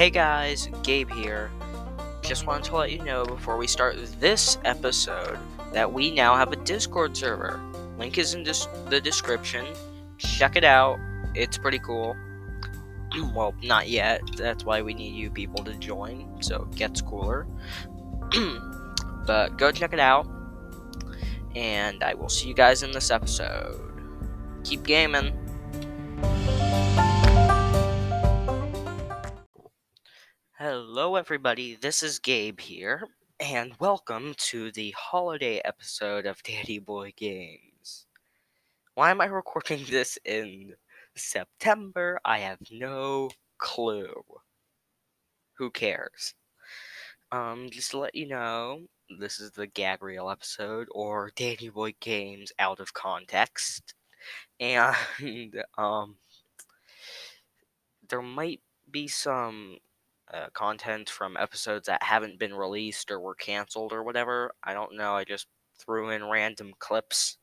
Hey guys, Gabe here. Just wanted to let you know before we start this episode that we now have a Discord server. Link is in dis- the description. Check it out. It's pretty cool. well, not yet. That's why we need you people to join, so it gets cooler. but go check it out. And I will see you guys in this episode. Keep gaming. Hello, everybody. This is Gabe here, and welcome to the holiday episode of Daddy Boy Games. Why am I recording this in September? I have no clue. Who cares? Um, just to let you know, this is the Gabriel episode, or Daddy Boy Games out of context. And, um, there might be some uh, content from episodes that haven't been released or were canceled or whatever. I don't know. I just threw in random clips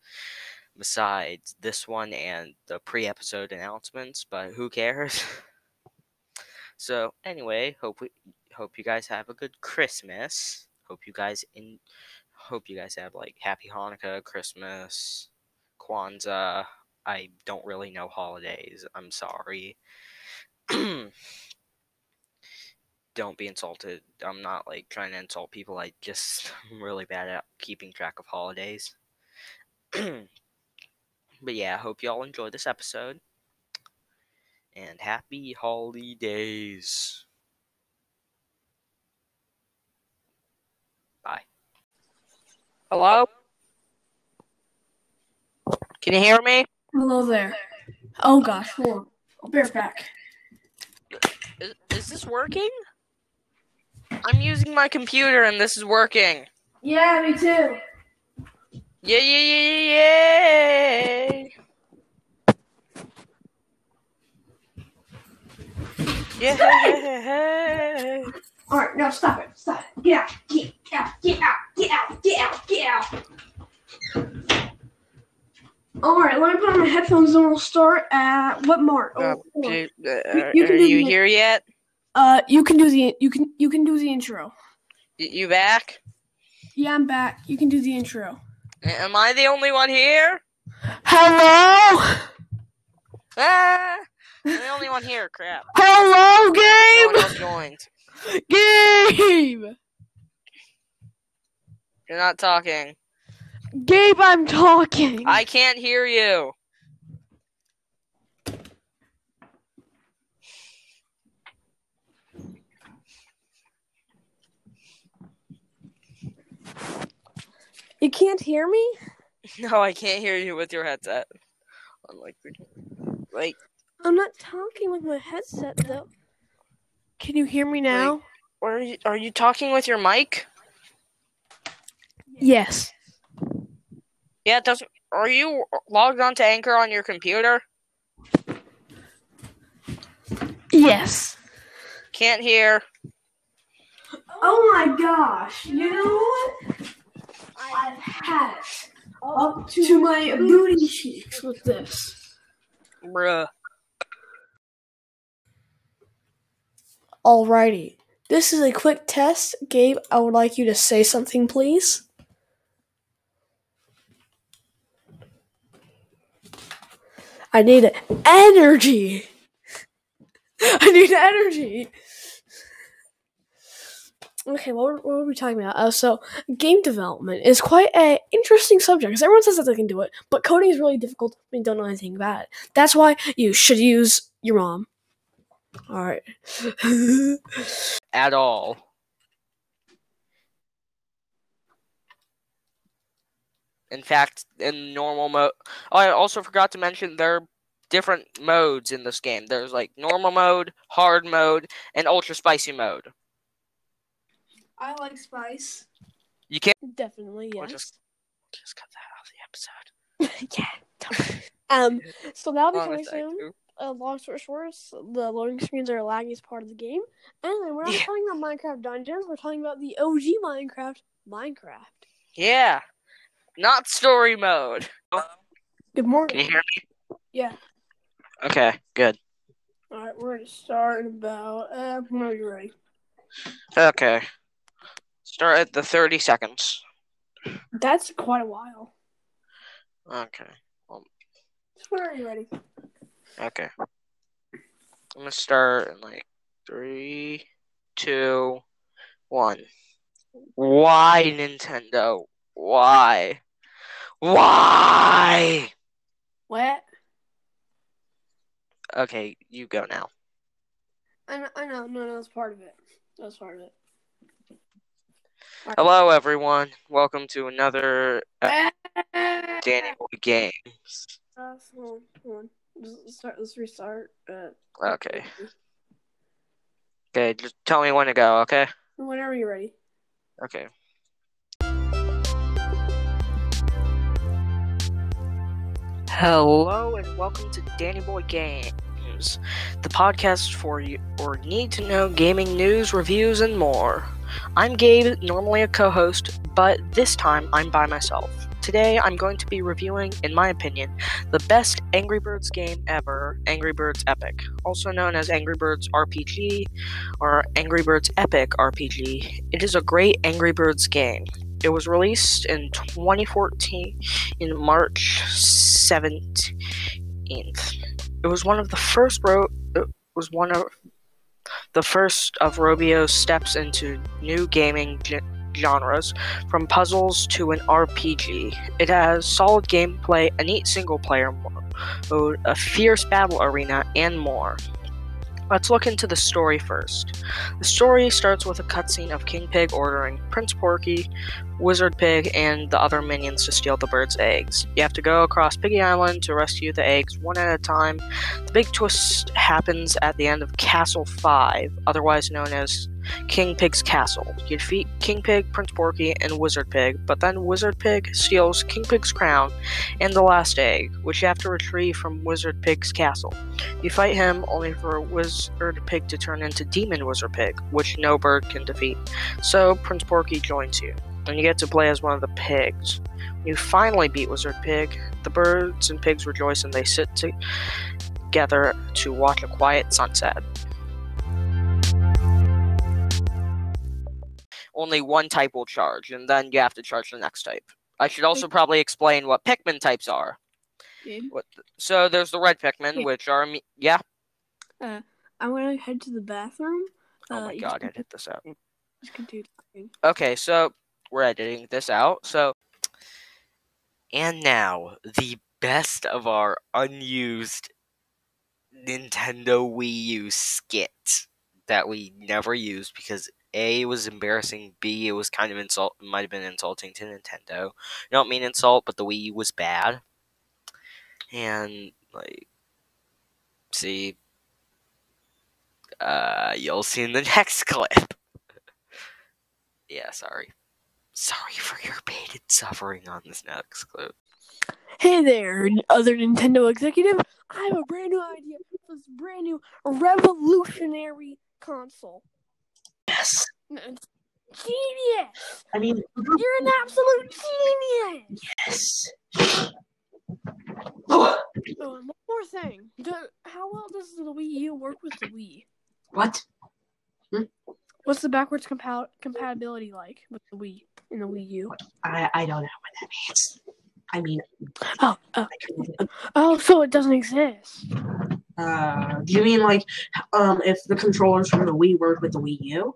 besides this one and the pre episode announcements, but who cares? so, anyway, hope we, hope you guys have a good Christmas. Hope you guys in hope you guys have like happy Hanukkah, Christmas, Kwanzaa. I don't really know holidays. I'm sorry. don't be insulted. I'm not like trying to insult people. I just I'm really bad at keeping track of holidays. but yeah, I hope y'all enjoy this episode. And happy holidays. Bye. Hello? Can you hear me? Hello there. Oh gosh, hold on. I'll be right back. Is, is this working? I'm using my computer and this is working. Yeah, me too. Yeah, yeah, yeah, yeah, yeah. Yeah. All right, now stop it. Stop it. Get out. Get out. Get out. Get out. Get out. Get out. All right, let me put on my headphones and we'll start at what mark? Oh, Uh, on. uh, You- you are you here yet? Uh, you can do the you can you can do the intro. Y- You back? Yeah, I'm back. You can do the intro. Am I the only one here? Hello. Ah, I'm the only one here. Crap. Hello, No one else joined. Gabe. You're not talking. Gabe, I'm talking. I can't hear you. You can't hear me? No, I can't hear you with your headset. Unlike, the like, I'm not talking with my headset though. Can you hear me now? are you are you talking with your mic? Yes. Yeah, it doesn't. Are you logged on to Anchor on your computer? Yes. Can't hear. Oh my gosh. You know what? I've had up to my booty cheeks with this. Bruh. Alrighty. This is a quick test. Gabe, I would like you to say something, please. I need energy. I need energy. Okay, what were, we talking about? Uh, so, game development is quite a interesting subject because everyone says that they can do it, but coding is really difficult when you don't know anything about it. That's why you should use your mom. All right. At all. In fact, in normal mode. Oh, I also forgot to mention there are different modes in this game. There's like normal mode, hard mode, and ultra spicy mode. I like spice. You can't. Definitely, We'll just, just cut that out of the episode. yeah. Um. So that'll be coming soon. Uh, long story short, the loading screens are lagging as part of the game. Anyway, we're not Yeah. talking about Minecraft Dungeons. We're talking about the OG Minecraft, Minecraft. Yeah. Not story mode. Good morning. Can you hear me? Yeah. Okay, good. All right, we're gonna start in about. Uh, whenever you're ready. Okay. Start at the 30 seconds. That's quite a while. Okay. Just are you're ready. Okay. I'm gonna start in like three, two, one. Why Nintendo? Why? Why? What? Okay, you go now. I know. I know. No, no, that's part of it. That's part of it. Hello, everyone. Welcome to another uh, Uh, Danny Boy Games. hold on, hold on. Let's start. Let's restart. Uh, Okay. Okay, just tell me when to go, okay? Whenever you're ready. Okay. Hello and welcome to Danny Boy Games, the podcast for you or need to know gaming news, reviews, and more. I'm Gabe, normally a co host, but this time I'm by myself. Today I'm going to be reviewing, in my opinion, the best Angry Birds game ever, Angry Birds Epic, also known as Angry Birds RPG or Angry Birds Epic RPG. It is a great Angry Birds game. It was released in 2014 in March 17th. It was one of the first ro- it was one of the first of Rovio's steps into new gaming ge- genres, from puzzles to an RPG. It has solid gameplay, a neat single player mode, a fierce battle arena, and more. Let's look into the story first. The story starts with a cutscene of King Pig ordering Prince Porky, Wizard Pig, and the other minions to steal the bird's eggs. You have to go across Piggy Island to rescue the eggs one at a time. The big twist happens at the end of Castle 5, otherwise known as King Pig's Castle. You defeat King Pig, Prince Porky, and Wizard Pig, but then Wizard Pig steals King Pig's crown and the last egg, which you have to retrieve from Wizard Pig's castle. You fight him only for Wizard Pig to turn into Demon Wizard Pig, which no bird can defeat. So Prince Porky joins you, and you get to play as one of the pigs. When you finally beat Wizard Pig, the birds and pigs rejoice and they sit together to watch a quiet sunset. Only one type will charge, and then you have to charge the next type. I should also probably explain what Pikmin types are. Gabe, What? So there's the red Pikmin, Yeah. which are yeah. I'm gonna head to the bathroom. Oh Uh, my you god, can- edit this out. Just continue talking. Okay, so we're editing this out. So, and now the best of our unused Nintendo Wii U skit that we never used because A it was embarrassing, B it was kind of insult might have been insulting to Nintendo. I don't mean insult, but the Wii U was bad. And like see uh you'll see in the next clip. yeah, sorry. Sorry for your pain suffering on this next clip. Hey there, other Nintendo executive. I have a brand new idea for this brand new revolutionary console. Yes. Genius! I mean, You're an absolute genius! yes. Oh, one more thing. How well does the Wii U work with the Wii? What? What's the backwards compa- compatibility like with the Wii and the Wii U? I I don't know what that means. I mean, Oh, oh, oh, so it doesn't exist. uh, do you mean like, um, if the controllers from the Wii work with the Wii U?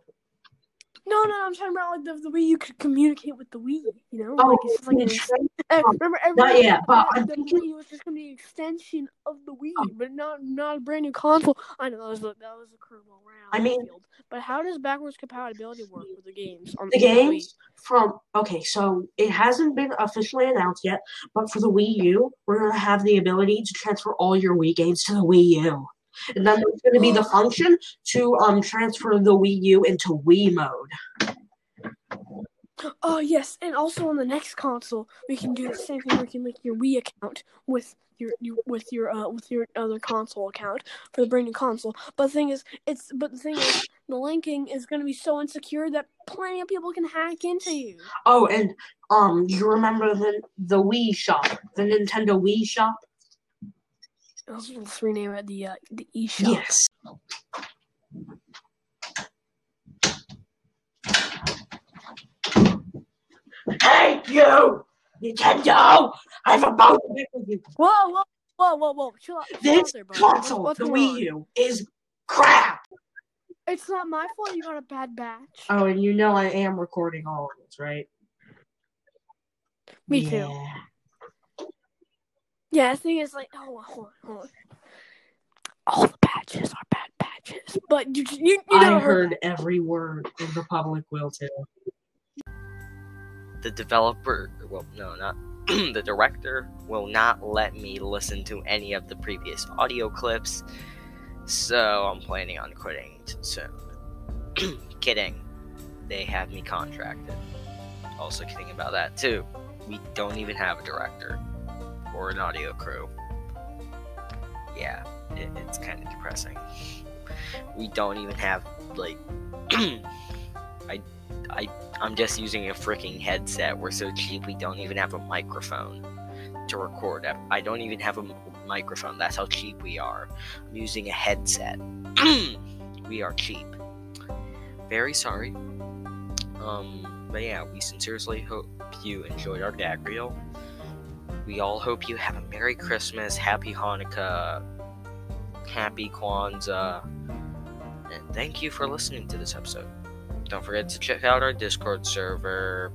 No, no, I'm talking about like the, the way you could communicate with the Wii. You know, Oh, like it's just like an Oh, remember, not yet, but the thinking- Wii was just gonna be an extension of the Wii, Oh. but not not a brand new console. I know that was a, that was a curveball round. I mean- field. but how does backwards compatibility work with the games on The the Wii? games from okay, so it hasn't been officially announced yet, but for the Wii U, we're gonna have the ability to transfer all your Wii games to the Wii U, and then there's gonna be the function to um transfer the Wii U into Wii mode. Oh yes, and also on the next console, we can do the same thing. We can link your Wii account with your, your with your uh with your other console account for the brand new console. But the thing is, it's but the thing is, the linking is going to be so insecure that plenty of people can hack into you. Oh, and um, you remember the the Wii shop, the Nintendo Wii shop? Let's, let's rename it the uh, the eShop. Yes. Hey, you! Nintendo! I have a bone to pick with you. Whoa, whoa, whoa, whoa, whoa! Chill out, chill out This there, bro. What's- console, what's the going Wii on? U, is crap! It's not my fault. You got a bad batch. Oh, and you know I am recording all of this, right? Me too. Yeah. Yeah, the thing is, like, oh, hold on, hold on, hold on. All the patches are bad patches, but you you, you I never heard every word, and the public will too. The developer, well, no, not the director, will not let me listen to any of the previous audio clips. So I'm planning on quitting t- soon. kidding. They have me contracted. Also kidding about that too. We don't even have a director or an audio crew. Yeah, it, it's kind of depressing. We don't even have like I I I'm just using a freaking headset. We're so cheap we don't even have a microphone to record. I- I don't even have a microphone. That's how cheap we are. I'm using a headset. we are cheap. Very sorry. Um, but yeah, we sincerely hope you enjoyed our gag reel. We all hope you have a Merry Christmas, Happy Hanukkah, Happy Kwanzaa, and thank you for listening to this episode. Don't forget to check out our Discord server.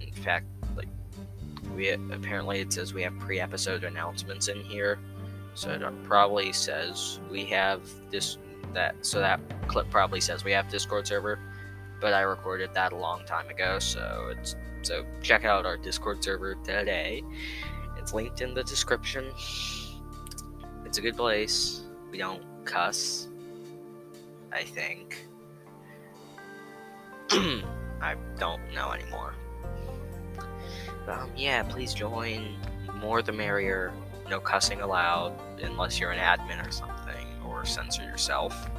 In fact, like we apparently it says we have pre-episode announcements in here, so it probably says we have this that. So that clip probably says we have Discord server, but I recorded that a long time ago, so it's so check out our Discord server today. It's linked in the description. It's a good place. We don't cuss. I think. I don't know anymore. Um, yeah, please join. More the merrier. No cussing allowed unless you're an admin or something, or censor yourself.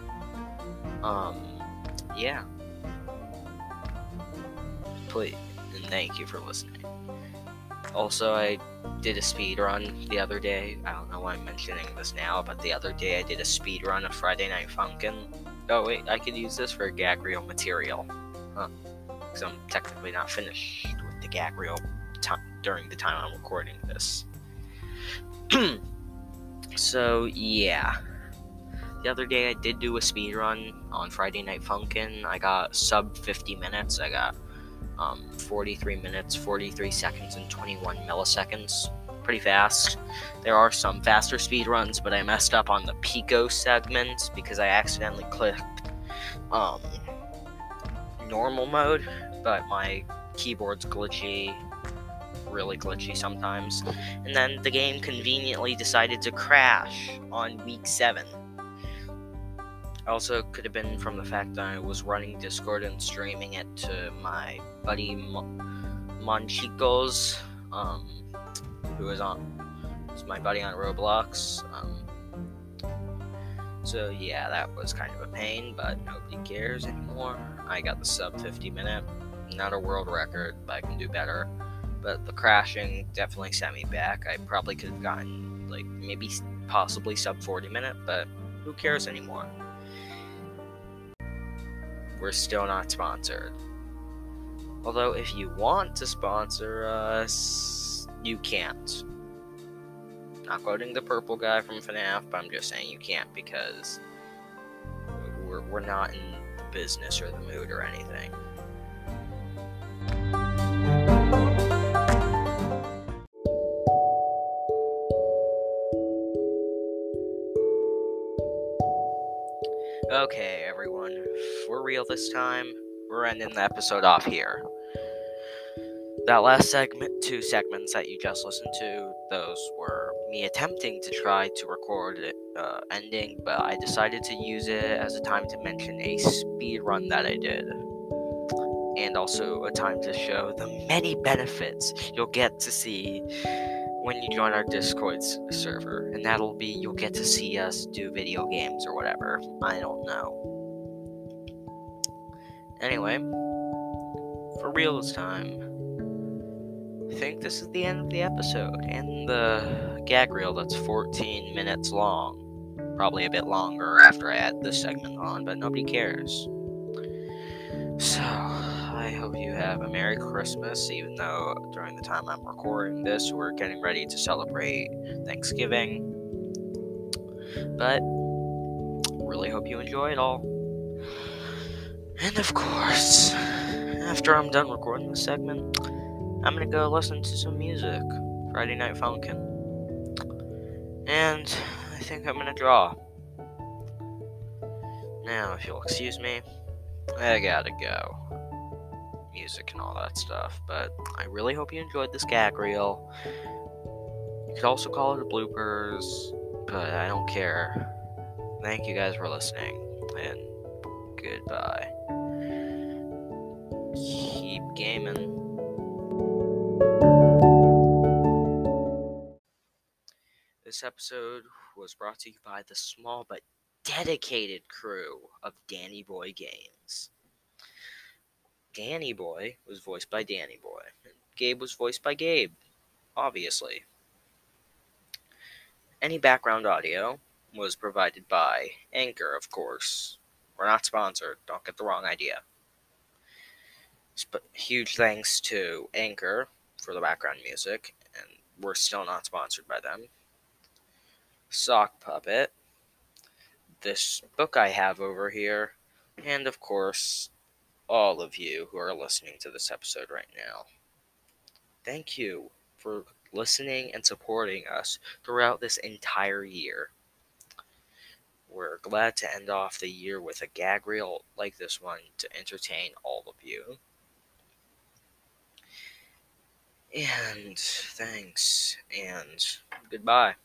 Um, yeah. Please, and thank you for listening. Also, I did a speed run the other day. I don't know why I'm mentioning this now, but the other day I did a speed run of Friday Night Funkin'. Oh wait, I could use this for gag reel material, huh? Because I'm technically not finished with the gag reel ti during the time I'm recording this. so yeah, the other day I did do a speed run on Friday Night Funkin'. I got sub 50 minutes. I got um, 43 minutes, 43 seconds, and 21 milliseconds. Pretty fast. There are some faster speed runs, but I messed up on the Pico segment because I accidentally clicked um, normal mode, but my keyboard's glitchy, really glitchy sometimes. And then the game conveniently decided to crash on week 7. Also, could have been from the fact that I was running Discord and streaming it to my buddy Mon- Monchicos, um, who is on, is my buddy on Roblox. Um, so yeah, that was kind of a pain, but nobody cares anymore. I got the sub 50 minute, not a world record, but I can do better. But the crashing definitely sent me back. I probably could have gotten like maybe possibly sub 40 minute, but who cares anymore? We're still not sponsored. Although, if you want to sponsor us, you can't. Not quoting the purple guy from FNAF, but I'm just saying you can't because we're, we're not in the business or the mood or anything. Okay, real this time, we're ending the episode off here. That last segment, two segments that you just listened to, those were me attempting to try to record it uh, ending, but I decided to use it as a time to mention a speed run that I did. And also a time to show the many benefits you'll get to see when you join our Discord server. And that'll be you'll get to see us do video games or whatever. I don't know. Anyway, for real this time, I think this is the end of the episode and the gag reel that's 14 minutes long. Probably a bit longer after I add this segment on, but nobody cares. So, I hope you have a Merry Christmas, even though during the time I'm recording this, we're getting ready to celebrate Thanksgiving. But, really hope you enjoy it all. And of course, after I'm done recording this segment, I'm gonna go listen to some music. Friday Night Funkin'. And I think I'm gonna draw. Now, if you'll excuse me, I gotta go. Music and all that stuff, but I really hope you enjoyed this gag reel. You could also call it a bloopers, but I don't care. Thank you guys for listening, and goodbye. Keep gaming. This episode was brought to you by the small but dedicated crew of Danny Boy Games. Danny Boy was voiced by Danny Boy, and Gabe was voiced by Gabe, obviously. Any background audio was provided by Anchor, of course. We're not sponsored, don't get the wrong idea. Sp- huge thanks to Anchor for the background music, and we're still not sponsored by them. Sock Puppet, this book I have over here, and of course, all of you who are listening to this episode right now. Thank you for listening and supporting us throughout this entire year. We're glad to end off the year with a gag reel like this one to entertain all of you. And thanks, and goodbye.